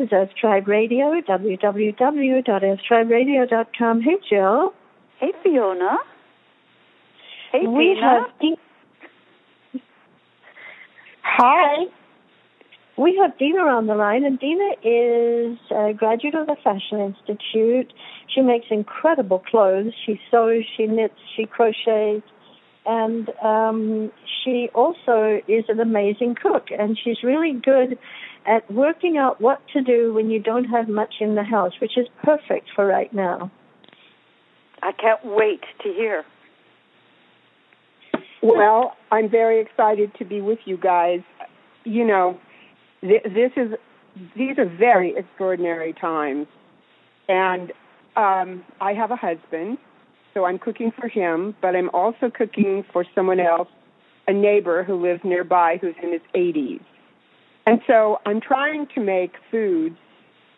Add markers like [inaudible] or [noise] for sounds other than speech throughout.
is Earth Tribe Radio, www.earthtriberadio.com. Hey, Jill. Hey, Fiona. Hey, we have Di- Hi. We have Dina on the line, and Dina is a graduate of the Fashion Institute. She makes incredible clothes. She sews, she knits, she crochets, and um, she also is an amazing cook. And she's really good at working out what to do when you don't have much in the house, which is perfect for right now. I can't wait to hear. Well, I'm very excited to be with you guys. You know, th- this is these are very extraordinary times, and um, I have a husband, so I'm cooking for him, but I'm also cooking for someone else, a neighbor who lives nearby who's in his 80s, and so I'm trying to make foods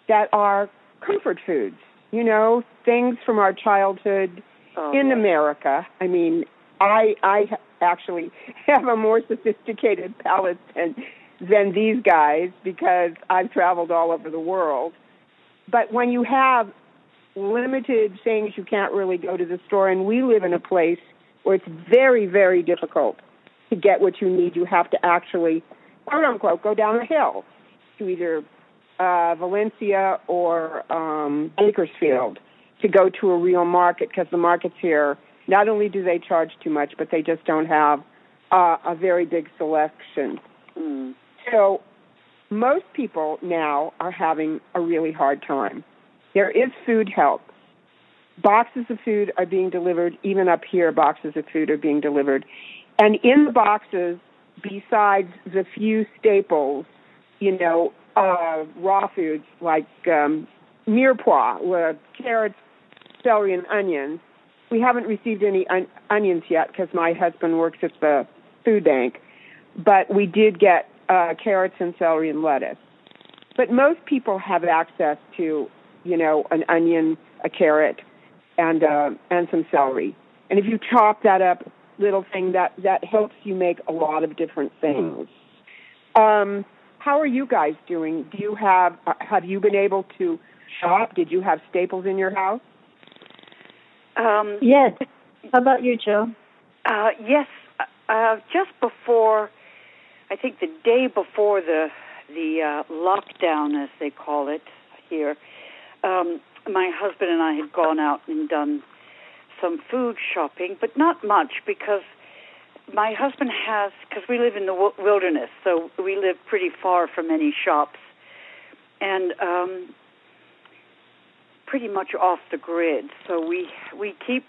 that are comfort foods. You know, things from our childhood Oh, in. America. I mean, I I actually [laughs] have a more sophisticated [laughs] palate than than these guys because I've traveled all over the world. But when you have limited things, you can't really go to the store, and we live in a place where it's very very difficult to get what you need. You have to actually, quote unquote, go down the hill to either uh, Valencia or um, Bakersfield to go to a real market because the markets here not only do they charge too much, but they just don't have uh, a very big selection. Mm. So most people now are having a really hard time. There is food help. Boxes of food are being delivered, even up here, boxes of food are being delivered. And in the boxes, besides the few staples, you know, uh, raw foods like um, mirepoix, uh, carrots, celery, and onions, we haven't received any on- onions yet because my husband works at the food bank, but we did get uh, carrots and celery and lettuce. But most people have access to, you know, an onion, a carrot, and uh, and some celery. And if you chop that up, little thing that that helps you make a lot of different things. Um, how are you guys doing? Do you have uh, have you been able to shop? Did you have staples in your house? Um, Yes. How about you, Jill? Uh, yes, uh, just before, I think the day before the the uh, lockdown, as they call it here, um, my husband and I had gone out and done some food shopping, but not much because my husband has because we live in the wilderness, so we live pretty far from any shops, and um, pretty much off the grid. So we we keep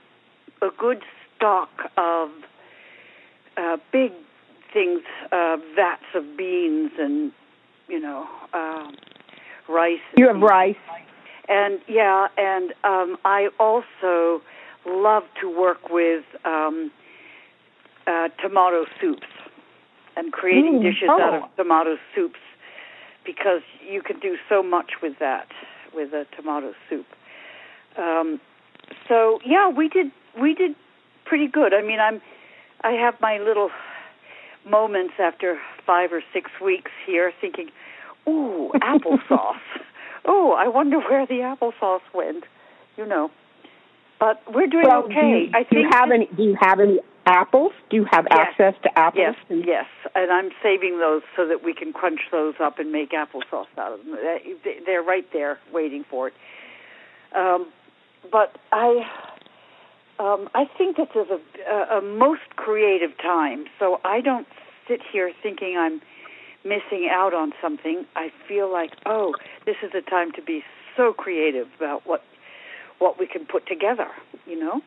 a good stock of uh, big things, uh, vats of beans and you know uh, rice. You have rice. And yeah, and um, I also love to work with um, uh, tomato soups and creating Mm, dishes oh. out of tomato soups because you can do so much with that with a tomato soup. Um, so yeah, we did we did pretty good. I mean, I'm I have my little moments after five or six weeks here, thinking, "Ooh, applesauce." [laughs] oh, I wonder where the applesauce went. You know, but we're doing Well, okay. do you, I do you have any? Do you have any apples? Do you have Yes. access to apples? Yes, And- yes, and I'm saving those so that we can crunch those up and make applesauce out of them. They- They're right there waiting for it. Um, but I, um, I think this is a, a, a most creative time. So I don't sit here thinking I'm missing out on something. I feel like, oh, this is a time to be so creative about what what we can put together. You know.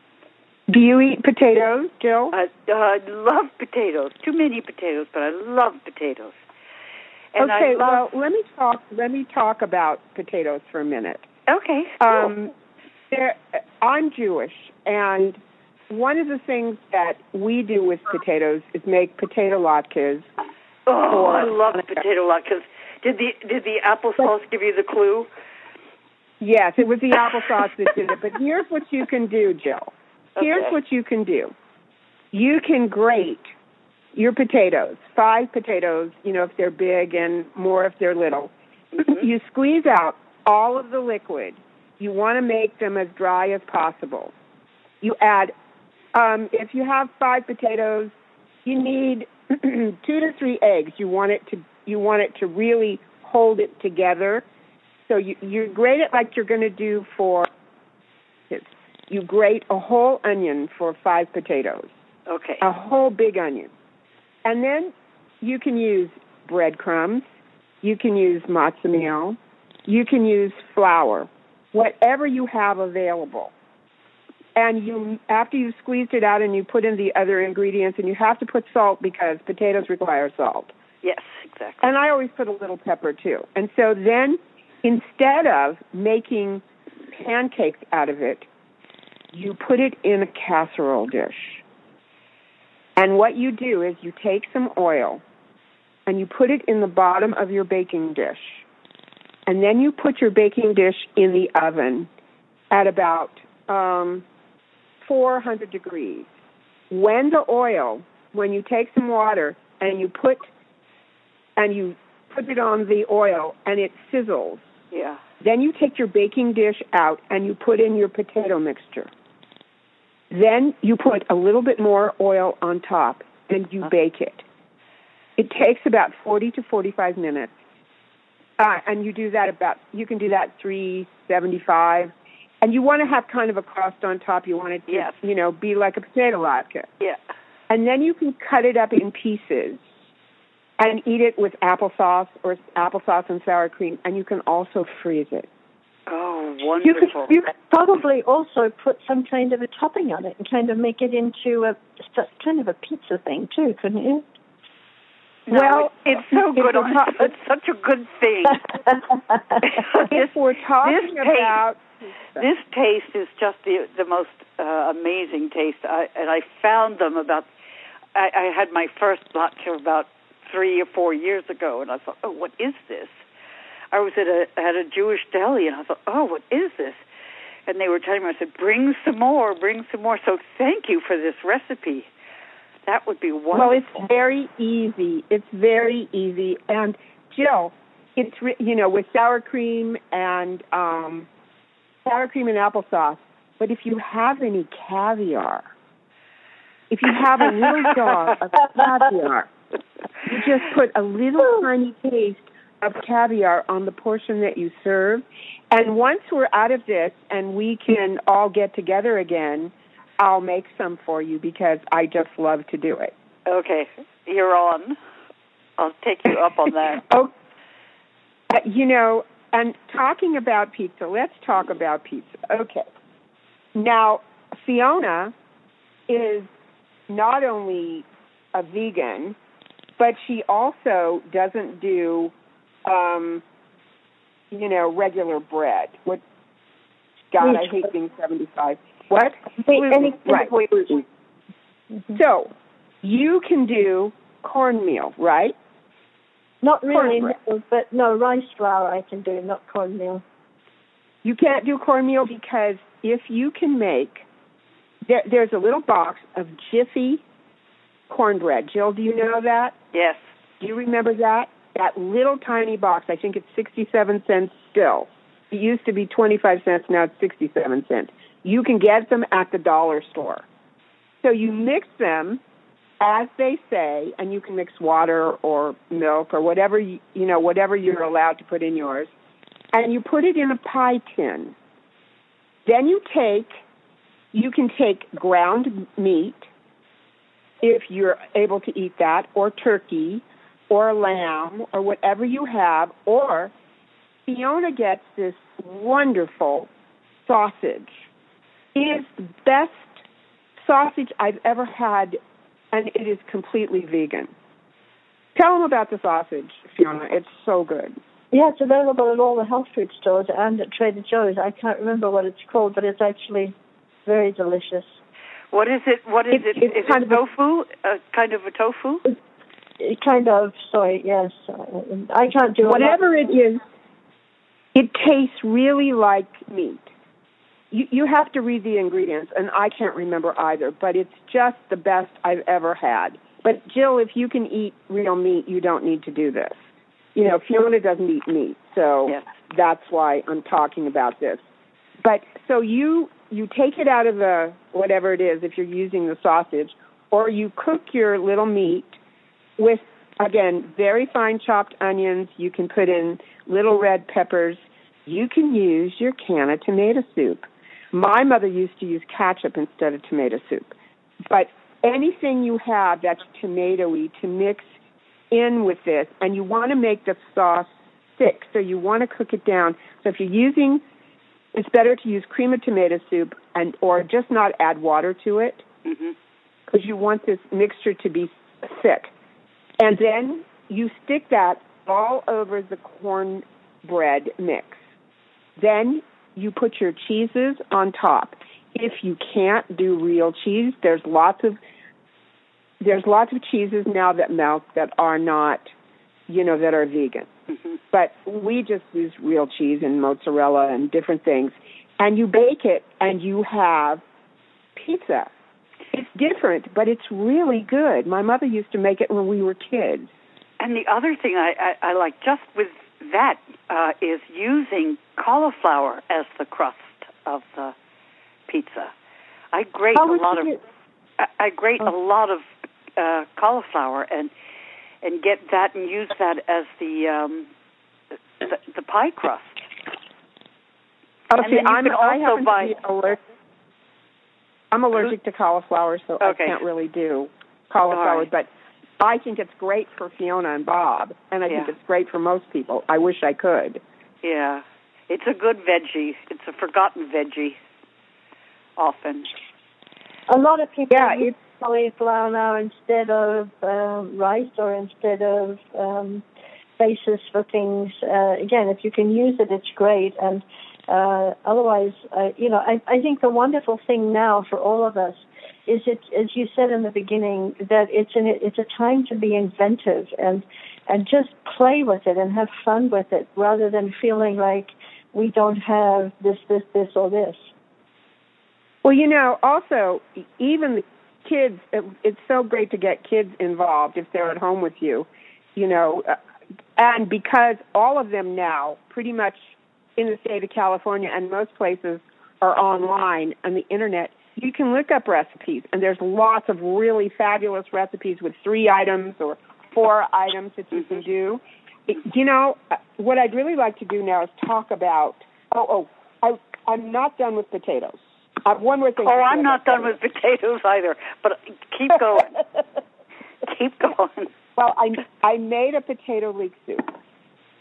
Do you eat potatoes, Jill? I, uh, I love potatoes. Too many potatoes, but I love potatoes. And okay, love, well, let me talk. Let me talk about potatoes for a minute. okay. cool. Um, there, I'm Jewish, and one of the things that we do with potatoes is make potato latkes. oh, I love potato latkes. Did the did the applesauce give you the clue? Yes, it was the applesauce that did it. But here's what you can do, Jill. Here's Okay. what you can do. You can grate your potatoes, five potatoes, you know, if they're big and more if they're little. Mhm. You squeeze out all of the liquid. You want to make them as dry as possible. You add, um, if you have five potatoes, you need [clears throat] two to three eggs. You want it to you want it to really hold it together. So you you grate it like you're going to do for. You grate a whole onion for five potatoes Okay. a whole big onion. And then you can use breadcrumbs, you can use matzo meal, you can use flour, whatever you have available. And you after you've squeezed it out and you put in the other ingredients and you have to put salt because potatoes require salt. Yes, exactly. And I always put a little pepper too. And so then instead of making pancakes out of it, you put it in a casserole dish. And what you do is you take some oil and you put it in the bottom of your baking dish. And then you put your baking dish in the oven at about um, 400 degrees. When the oil, when you take some water and you put and you put it on the oil and it sizzles, Yeah. then you take your baking dish out and you put in your potato mixture. Then you put a little bit more oil on top and you Uh. bake it. It takes about 40 to 45 minutes. Uh, and you do that about, you can do that 375. And you want to have kind of a crust on top. You want it to, Yes. you know, be like a potato latke. Yeah. And then you can cut it up in pieces and eat it with applesauce or applesauce and sour cream. And you can also freeze it. Oh, You could, wonderful. you could probably [laughs] also put some kind of a topping on it and kind of make it into a kind of a pizza thing too, couldn't you? No, well, it's so good. on It's such a good thing. [laughs] [laughs] if we're talking this about this taste is just the the most uh, amazing taste. I, and I found them about. I, I had my first latke about three or four years ago, and I thought, oh, what is this? I was at a at a Jewish deli, and I thought, oh, what is this? And they were telling me, I said, bring some more, bring some more. So thank you for this recipe. That would be wonderful. well, it's very easy. It's very easy. And Jill, it's you know with sour cream and um, sour cream and applesauce. But if you have any caviar, if you have a little jar of [laughs] caviar, you just put a little tiny taste of caviar on the portion that you serve. And once we're out of this and we can all get together again, I'll make some for you because I just love to do it. okay, you're on. I'll take you up on that. [laughs] Oh, uh, you know, and talking about pizza, let's talk about pizza. Okay. Now, Fiona is not only a vegan, but she also doesn't do, um, you know, regular bread. What? God, I hate being seventy-five. What? Any Right. wheat. So, you can do cornmeal, right? Not really, no, but no rice flour I can do, not cornmeal. You can't do cornmeal because if you can make, there, there's a little box of Jiffy cornbread. Jill, do you know that? Yes. Do you remember that? That little tiny box. I think it's 67 cents still. It used to be 25 cents. Now it's 67 cents. You can get them at the dollar store. So you mix them as they say, and you can mix water or milk or whatever you, you know, whatever you're allowed to put in yours, and you put it in a pie tin. Then you take, you can take ground meat if you're able to eat that, or turkey, or lamb, or whatever you have, or Fiona gets this wonderful sausage. It is the best sausage I've ever had, and it is completely vegan. Tell them about the sausage, Fiona. It's so good. Yeah, it's available at all the health food stores and at Trader Joe's. I can't remember what it's called, but it's actually very delicious. What is it? What is it? it's Is kind it of tofu? A kind of a tofu? It kind of, sorry, yes. uh, I can't do a Whatever it is, it tastes really like meat. You, you have to read the ingredients, and I can't remember either, but it's just the best I've ever had. But Jill, if you can eat real meat, you don't need to do this. you know, Fiona doesn't eat meat, so Yes. that's why I'm talking about this. But so you you take it out of the whatever it is if you're using the sausage, or you cook your little meat with again very fine chopped onions. You can put in little red peppers. You can use your can of tomato soup. My mother used to use ketchup instead of tomato soup. But anything you have that's tomatoey to mix in with this, and you want to make the sauce thick, so you want to cook it down. So if you're using, it's better to use cream of tomato soup and or just not add water to it mm-hmm. because you want this mixture to be thick. And then you stick that all over the cornbread mix. Then you put your cheeses on top. If you can't do real cheese, there's lots of there's lots of cheeses now that melt that are not, you know, that are vegan. Mhm. But we just use real cheese and mozzarella and different things. And you bake it and you have pizza. It's different, but it's really good. My mother used to make it when we were kids. And the other thing I, I, I like just with that uh, is using cauliflower as the crust of the pizza. I grate How a lot of I, I grate Oh. a lot of uh, cauliflower and and get that and use that as the um, the, the pie crust. Oh, And see, I'm, can I also happen buy- to be allergic. I'm allergic to cauliflower, so I can't really do cauliflower. All right. But I think it's great for Fiona and Bob, and I think it's great for most people. I wish I could. Yeah, it's a good veggie. It's a forgotten veggie. Often. A lot of people Yeah, use cauliflower instead of um, rice or instead of um, basis for things. Uh, again, if you can use it, it's great. And uh, otherwise, uh, you know, I, I think the wonderful thing now for all of us is it, as you said in the beginning, that it's an, it's a time to be inventive and and just play with it and have fun with it, rather than feeling like we don't have this, this, this, or this. Well, you know, also even kids. It, it's so great to get kids involved if they're at home with you. You know, uh, and because all of them now, pretty much in the state of California and most places are online on the internet. You can look up recipes, and there's lots of really fabulous recipes with three items or four items that you can do. It, you know, what I'd really like to do now is talk about. Oh, oh, I, I'm not done with potatoes. Have one more thing. Oh, I'm not done with potatoes either. But keep going. [laughs] keep going. Well, I I made a potato leek soup,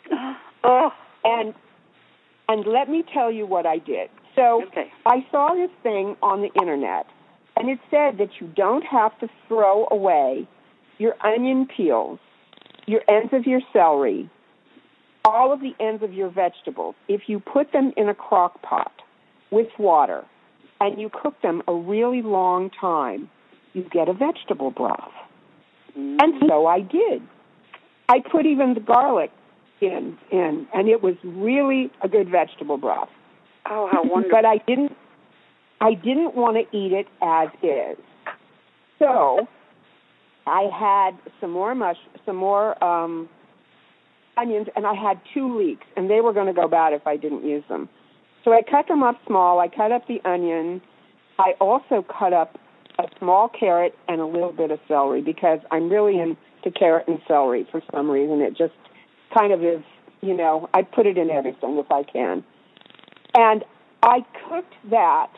[gasps] Oh, and and let me tell you what I did. So okay. I saw this thing on the internet, and it said that you don't have to throw away your onion peels, your ends of your celery, all of the ends of your vegetables. If you put them in a crock pot with water and you cook them a really long time, you get a vegetable broth. And so I did. I put even the garlic in, in, and it was really a good vegetable broth. Oh, how [laughs] wonderful. But I didn't. I didn't want to eat it as is. So I had some more mush, some more um, onions, and I had two leeks, and they were going to go bad if I didn't use them. So I cut them up small. I cut up the onion. I also cut up a small carrot and a little bit of celery because I'm really into carrot and celery for some reason. It just kind of is, you know, I put it in everything if I can. And I cooked that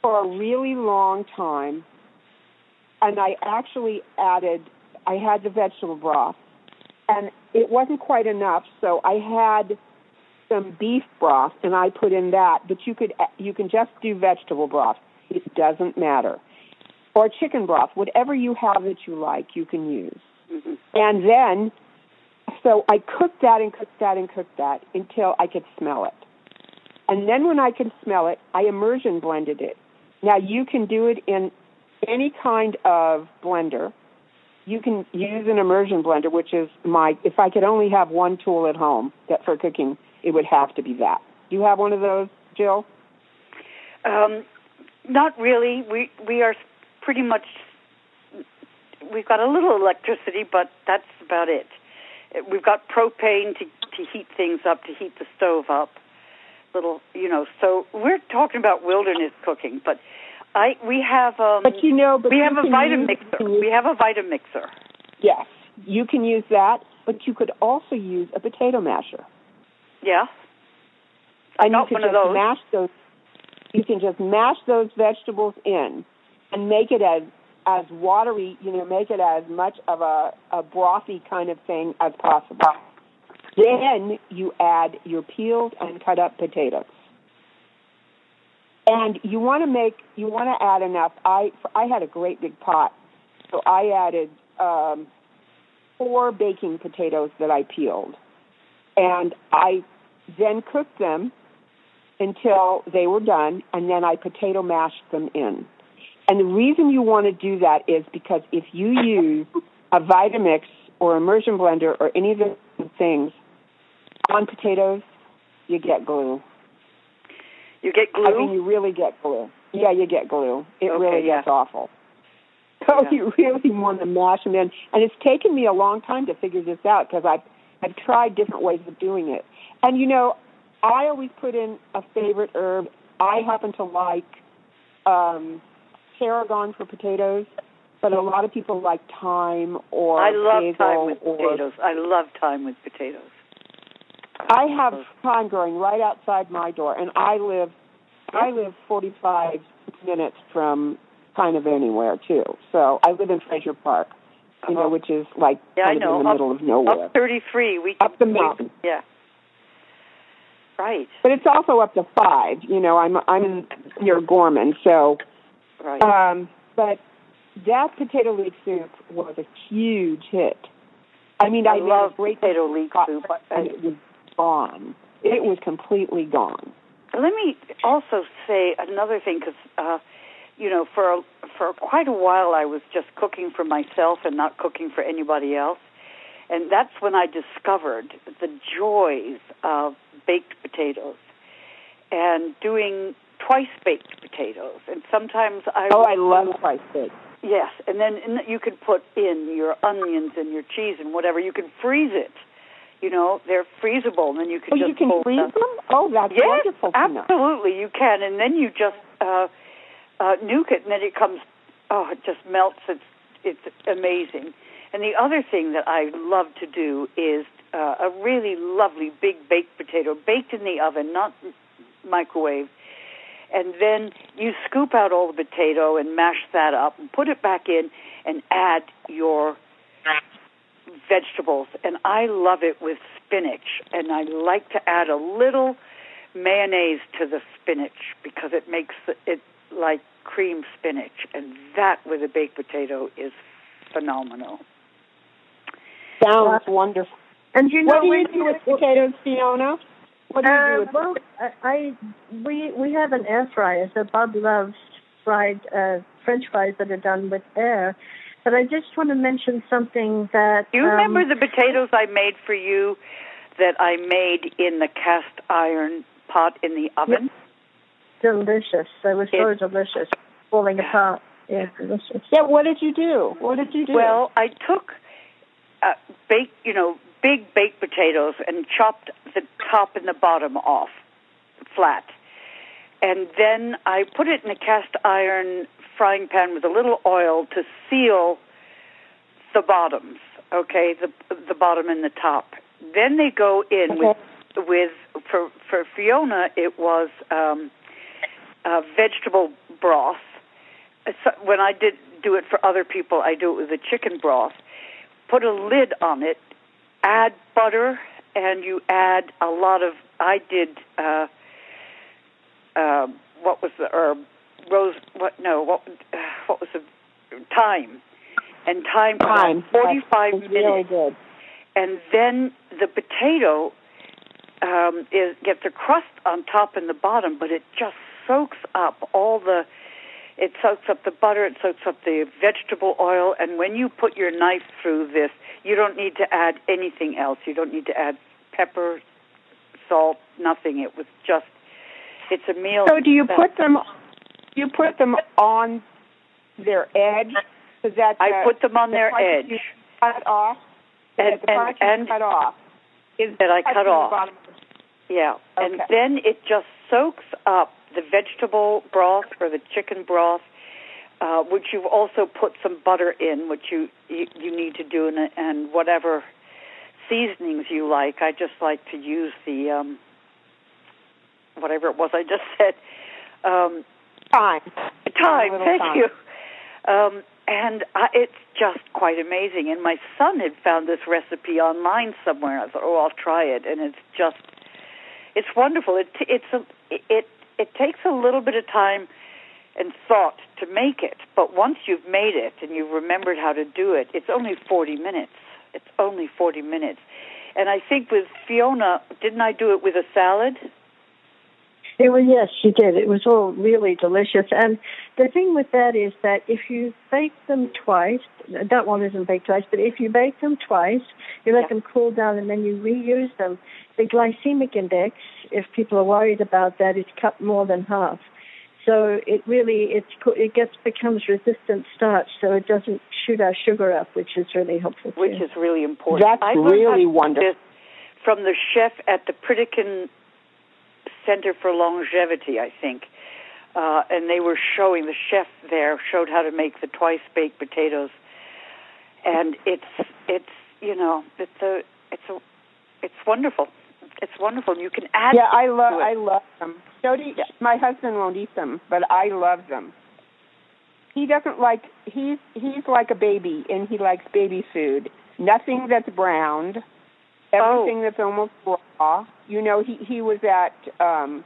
for a really long time. And I actually added, I had the vegetable broth. And it wasn't quite enough, so I had some beef broth and I put in that. But you could, you can just do vegetable broth. It doesn't matter. Or chicken broth, whatever you have that you like, you can use. Mhm. And then, so I cooked that and cooked that and cooked that until I could smell it. And then when I could smell it, I immersion blended it. Now you can do it in any kind of blender. You can use an immersion blender, which is my, if I could only have one tool at home that for cooking, it would have to be that. Do you have one of those, Jill? Um, not really. We we are pretty much. We've got a little electricity, but that's about it. we've got propane to to heat things up, to heat the stove up. Little, you know. So we're talking about wilderness cooking, but I we have um But you know, but we you have a Vitamixer. use- We have a Vitamixer. Yes, you can use that, but you could also use a potato masher. Yeah. And you can one of just those. mash those. You can just mash those vegetables in, and make it as as watery. You know, make it as much of a a brothy kind of thing as possible. Then you add your peeled and cut up potatoes, and you want to make you want to add enough. I I had a great big pot, so I added um, four baking potatoes that I peeled, and I then cooked them until they were done, and then I potato mashed them in. And the reason you want to do that is because if you use a Vitamix or immersion blender or any of those things on potatoes, you get glue. You get glue. I mean, you really get glue. Yeah, you get glue. It Okay, really yeah. gets awful. So Yeah. [laughs] you really want to mash them in, and it's taken me a long time to figure this out because I've I've tried different ways of doing it. And you know, I always put in a favorite herb. I happen to like um, tarragon for potatoes, but a lot of people like thyme or I love thyme with or potatoes. I love thyme with potatoes. I have thyme growing right outside my door, and I live I live 45 minutes from kind of anywhere too. So I live in Frazier Park, you know, Uh-huh. which is like Yeah, kind of in the Up- middle of nowhere. Up 33, we Up the mountain. Yeah. Right. But it's also up to five. You know, I'm I'm near Gorman, so Right. um, but that potato leek soup was a huge hit. I mean, I, I love great potato leek soup. and it was gone. It was completely gone. Let me also say another thing, because uh, you know, for for quite a while, I was just cooking for myself and not cooking for anybody else, and that's when I discovered the joys of baked potatoes and doing twice baked potatoes. And sometimes I Oh, I love rice steak. Yes, and then in, you could put in your onions and your cheese and whatever. You can freeze it. You know, they're freezable, and then you can Oh, just you can freeze them. them? Oh, that's Yes, wonderful absolutely, you can, and then you just uh, uh, nuke it, and then it comes. Oh, it just melts. It's it's amazing. And the other thing that I love to do is uh, a really lovely big baked potato, baked in the oven, not microwave. And then you scoop out all the potato and mash that up and put it back in and add your vegetables. And I love it with spinach. And I like to add a little mayonnaise to the spinach because it makes it like cream spinach. And that with a baked potato is phenomenal. Sounds wonderful. And you know, What do you do with potatoes, Fiona? What do you do Uh, with well, I, I we we have an air fryer, so Bob loves fried uh, French fries that are done with air. But I just want to mention something that Do you um, remember the potatoes I made for you that I made in the cast iron pot in the oven? Delicious. They were so It- delicious, falling Yeah. apart. Yeah, delicious. Yeah, what did you do? What did you do? Well, I took uh, baked, you know, big baked potatoes and chopped the top and the bottom off flat. And then I put it in a cast iron frying pan with a little oil to seal the bottoms, okay, the the bottom and the top. Then they go in with with for for Fiona it was um uh vegetable broth. So when I did do it for other people, I do it with a chicken broth. Put a lid on it, add butter, and you add a lot of. I did. uh uh, what was the herb? Rose. What? No. What? Uh, what was the thyme? And about Thyme. forty-five That's minutes really good. and then the potato um, is gets a crust on top and the bottom, but it just soaks up all the. It soaks up the butter. It soaks up the vegetable oil, and when you put your knife through this, you don't need to add anything else. You don't need to add pepper, salt, nothing. It was just. It's a meal. So do you put them? You put them on their edge? Is that I put them on the their edge. Cut off. and, the you and, cut off is that I cut off. bottom of the- Yeah, and then it just soaks up the vegetable broth or the chicken broth, uh, which you've also put some butter in, which you you, you need to do, and, and whatever seasonings you like. I just like to use the um, whatever it was I just [laughs] said. Um, thyme. thyme. Thank thyme. you. Um, and I, it's just quite amazing. And my son had found this recipe online somewhere. I thought, oh, I'll try it, and it's just, it's wonderful. It it's a it it takes a little bit of time and thought to make it, but once you've made it and you've remembered how to do it, it's only forty minutes. It's only forty minutes. And I think with Fiona, didn't I do it with a salad? It was yes, she did. It was all really delicious. And the thing with that is that if you bake them twice, that one isn't baked twice, but if you bake them twice, you let Yeah. them cool down and then you reuse them. The glycemic index, if people are worried about that, is cut more than half. So it really it's it gets becomes resistant starch, so it doesn't shoot our sugar up, which is really helpful. which too. is really important. That's I really to wonderful. From the chef at the Pritikin Center for Longevity, I think, uh, and they were showing the chef there showed how to make the twice baked potatoes, and it's it's you know it's a it's a it's wonderful. It's wonderful. You can add Yeah, I love. I love them. Jody, my husband won't eat them, but I love them. He doesn't like he's he's like a baby, and he likes baby food. Nothing that's browned. Oh. Everything that's almost raw. You know, he he was at um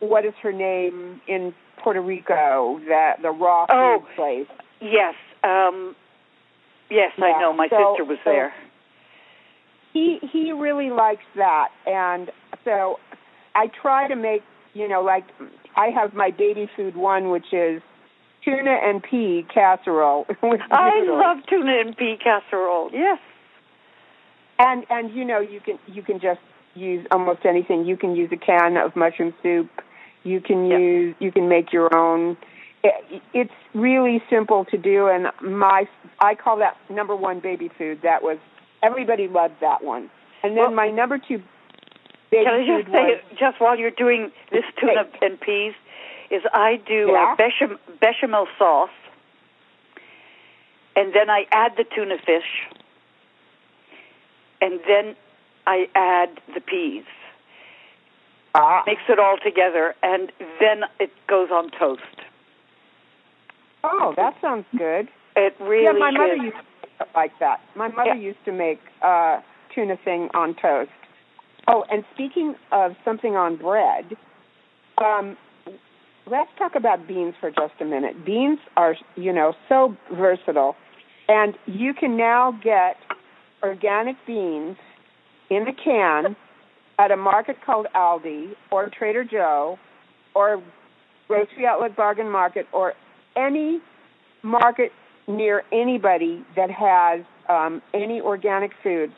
what is her name in Puerto Rico? That the raw Oh. food place. yes, um, yes, I know. My so- sister was so- there. he he really likes that and so i try to make you know like i have my baby food one which is tuna and pea casserole [laughs] I love tuna and pea casserole. Yes. and and you know you can you can just use almost anything you can use a can of mushroom soup you can Yep. use you can make your own it's really simple to do and my i call that number one baby food that was everybody loved that one and then Well- my number two baby food Can I food just say, was just while you're doing this tuna and peas, is I do Yeah. uh, bechamel, bechamel sauce, and then I add the tuna fish, and then I add the peas. Ah, Mix it all together, and then it goes on toast. oh that sounds good It really yeah my mother is. used to make it like that my mother Yeah. used to make uh tuna thing on toast oh and speaking of something on bread um let's talk about beans for just a minute beans are you know so versatile and you can now get organic beans in a can at a market called Aldi or Trader Joe or Grocery Outlet Bargain Market or any market near anybody that has um, any organic foods.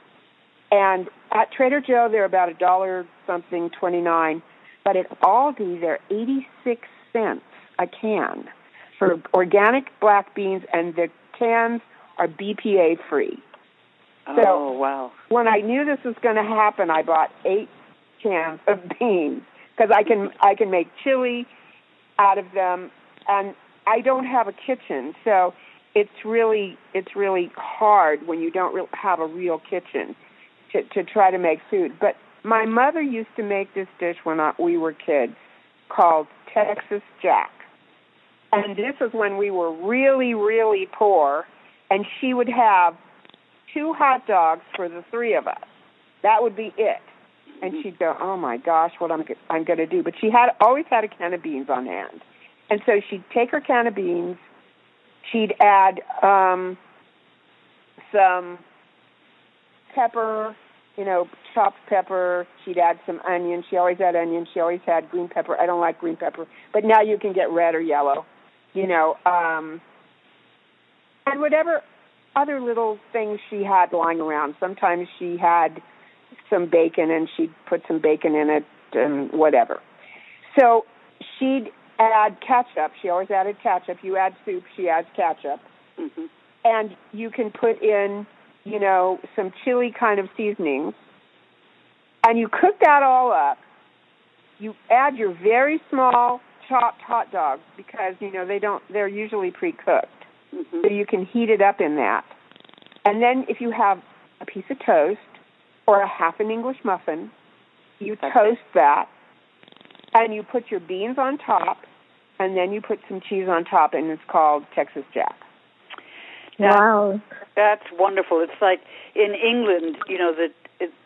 And at Trader Joe, they're about a dollar something, twenty nine, but at Aldi, they're eighty six cents a can for organic black beans, and the cans are BPA free. So- oh wow! When I knew this was going to happen, I bought eight cans of [laughs] beans because I can I can make chili out of them, and I don't have a kitchen, so it's really it's really hard when you don't re- have a real kitchen to to try to make food. But my mother used to make this dish when I, we were kids called Texas Jack, and this was when we were really really poor, and she would have two hot dogs for the three of us. That would be it. And she'd go, "Oh my gosh, what I'm I'm going to do?" But she had always had a can of beans on hand, and so she'd take her can of beans, she'd add um, some pepper, you know, chopped pepper. She'd add some onion. She always had onion. She always had green pepper. I don't like green pepper, but now you can get red or yellow, you know. Um, and whatever other little things she had lying around. Sometimes she had some bacon and she'd put some bacon in it and whatever. So she'd add ketchup. She always added ketchup. You add soup, she adds ketchup. hmm And you can put in you know, some chili kind of seasonings, and you cook that all up. You add your very small chopped hot dogs because you know they don't they're usually pre-cooked. Mm-hmm. So you can heat it up in that. And then if you have a piece of toast or a half an English muffin, you Okay. toast that and you put your beans on top and then you put some cheese on top and it's called Texas Jack. That- Wow. That's wonderful. It's like in England, you know, the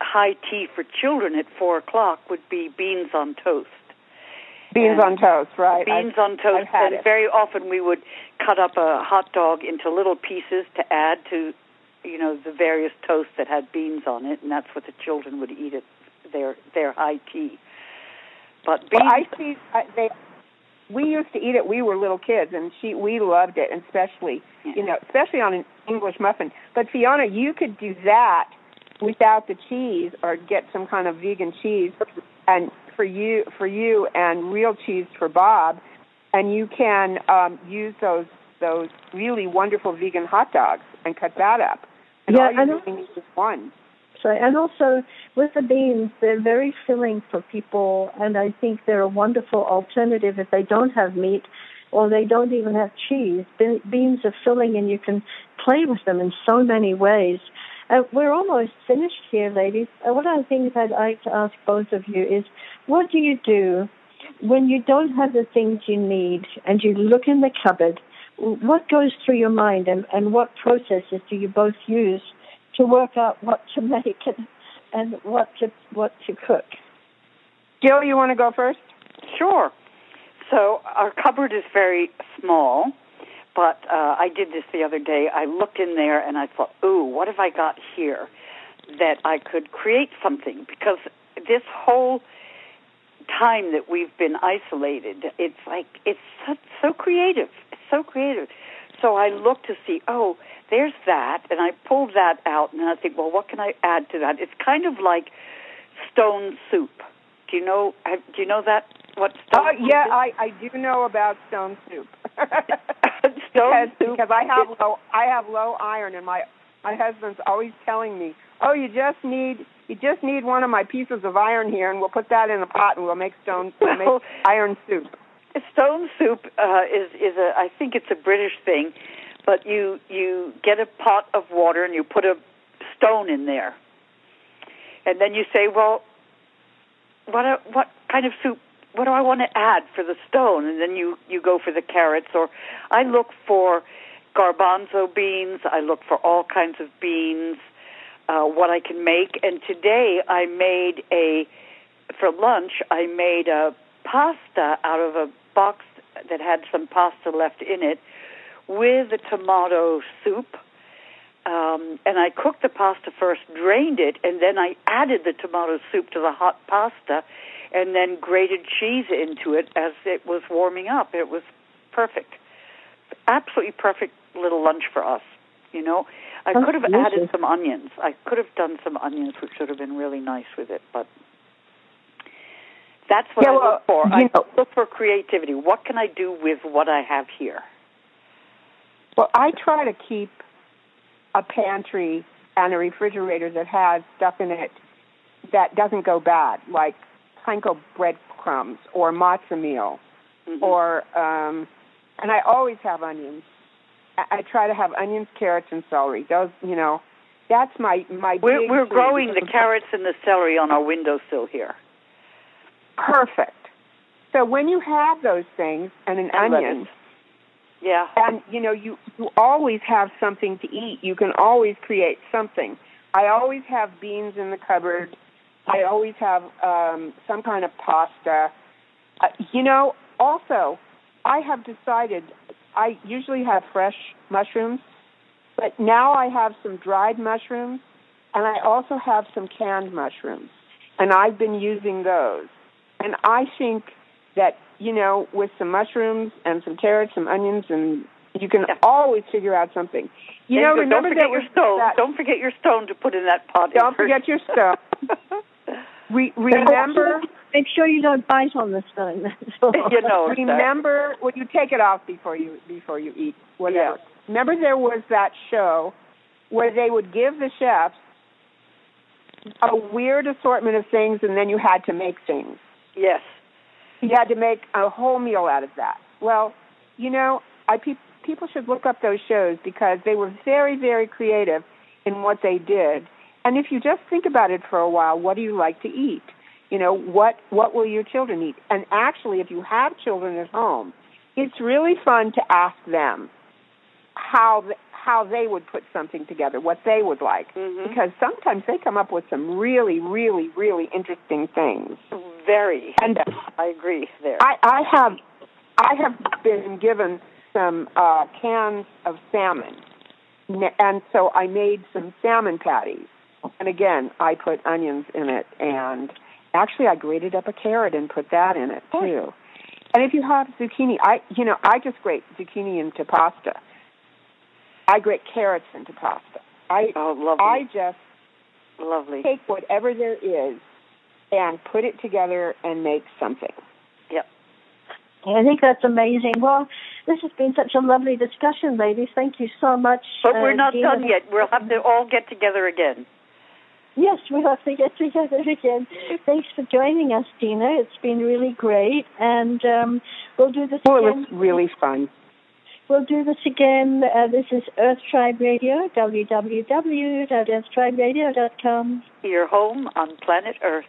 high tea for children at four o'clock would be beans on toast. Beans on toast, right? Beans I've- on toast, and it. very often we would cut up a hot dog into little pieces to add to, you know, the various toasts that had beans on it, and that's what the children would eat at their their high tea. But beans, Well, I see. I, they, we used to eat it. We were little kids, and she we loved it, and especially you know, especially on an English muffin. But Fiona, you could do that without the cheese, or get some kind of vegan cheese, and for you for you and real cheese for Bob, and you can um, use those those really wonderful vegan hot dogs and cut that up. And Yeah, all you I know. really need is one. So, and also with the beans, they're very filling for people, and I think they're a wonderful alternative if they don't have meat or they don't even have cheese. Be- beans are filling, and you can play with them in so many ways. Uh, we're almost finished here, ladies. Uh, one of the things I'd like to ask both of you is, what do you do when you don't have the things you need and you look in the cupboard? What goes through your mind, and, and what processes do you both use to work out what to make and, and what to what to cook. Jill, you want to go first? Sure. So our cupboard is very small, but uh, I did this the other day. I looked in there and I thought, ooh, what have I got here that I could create something? Because this whole time that we've been isolated, it's like it's so, so creative. It's so creative. So I looked to see, oh, there's that, and I pulled that out, and I think, well, what can I add to that? It's kind of like stone soup. Do you know? Do you know that? What stone Oh soup yeah? I I do know about stone soup. [laughs] stone because, soup. because I have low I have low iron and my my husband's always telling me, "Oh, you just need you just need one of my pieces of iron here and we'll put that in a pot and we'll make stone Well- make iron soup." Stone soup uh, is is a I think it's a British thing, but you you get a pot of water and you put a stone in there, and then you say, well, what a, what kind of soup? What do I want to add for the stone? And then you you go for the carrots, or I look for garbanzo beans. I look for all kinds of beans. Uh, what I can make, and today I made a for lunch. I made a pasta out of a box that had some pasta left in it with a tomato soup. Um, and I cooked the pasta first, drained it, and then I added the tomato soup to the hot pasta and then grated cheese into it as it was warming up. It was perfect. Absolutely perfect little lunch for us, you know. I That's could have delicious. added some onions. I could have done some onions, which would have been really nice with it, but that's what Yeah, I well, look for. I know, look for creativity. What can I do with what I have here? Well, I try to keep a pantry and a refrigerator that has stuff in it that doesn't go bad, like panko breadcrumbs or matzo meal, Mhm. or um, and I always have onions. I, I try to have onions, carrots, and celery. Those, you know, that's my my. we're we're growing the carrots and the celery on our windowsill here. Perfect. So when you have those things and an And onion, lettuce. Yeah. and you know you you always have something to eat you can always create something i always have beans in the cupboard i always have um some kind of pasta uh, you know also i have decided i usually have fresh mushrooms but now i have some dried mushrooms and i also have some canned mushrooms and i've been using those and i think that you know, with some mushrooms and some carrots, some onions, and you can always figure out something. You know, Don't remember forget there your stone. that- Don't forget your stone to put in that pot. Don't forget your stone. [laughs] Re- remember, [laughs] Make sure you don't bite on the stone. That's all. you know. [laughs] it's that. remember. Well, you take it off before you before you eat whatever. Remember, there was that show where they would give the chefs a weird assortment of things and then you had to make things. Yes. You had to make a whole meal out of that. Well, you know, I pe- people should look up those shows because they were very, very creative in what they did. And if you just think about it for a while, what do you like to eat? You know, what what will your children eat? And actually, if you have children at home, it's really fun to ask them how th- how they would put something together, what they would like, Mhm. because sometimes they come up with some really, really, really interesting things. Very. And I agree there. I, I have I have been given some uh, cans of salmon, and so I made some salmon patties. And again, I put onions in it, and actually, I grated up a carrot and put that in it too. And if you have zucchini, I you know I just grate zucchini into pasta. I grate carrots into pasta. I oh, lovely. I just lovely. take whatever there is and put it together and make something. Yep. I think that's amazing. Well, this has been such a lovely discussion, ladies. Thank you so much. But uh, we're not Dina. done yet. We'll have to all get together again. Yes, we'll have to get together again. Thanks for joining us, Dina. It's been really great, and um, we'll do this again. Well, it was really fun. We'll do this again. Uh, this is Earth Tribe Radio, www.earthtriberadio.com. Your home on planet Earth.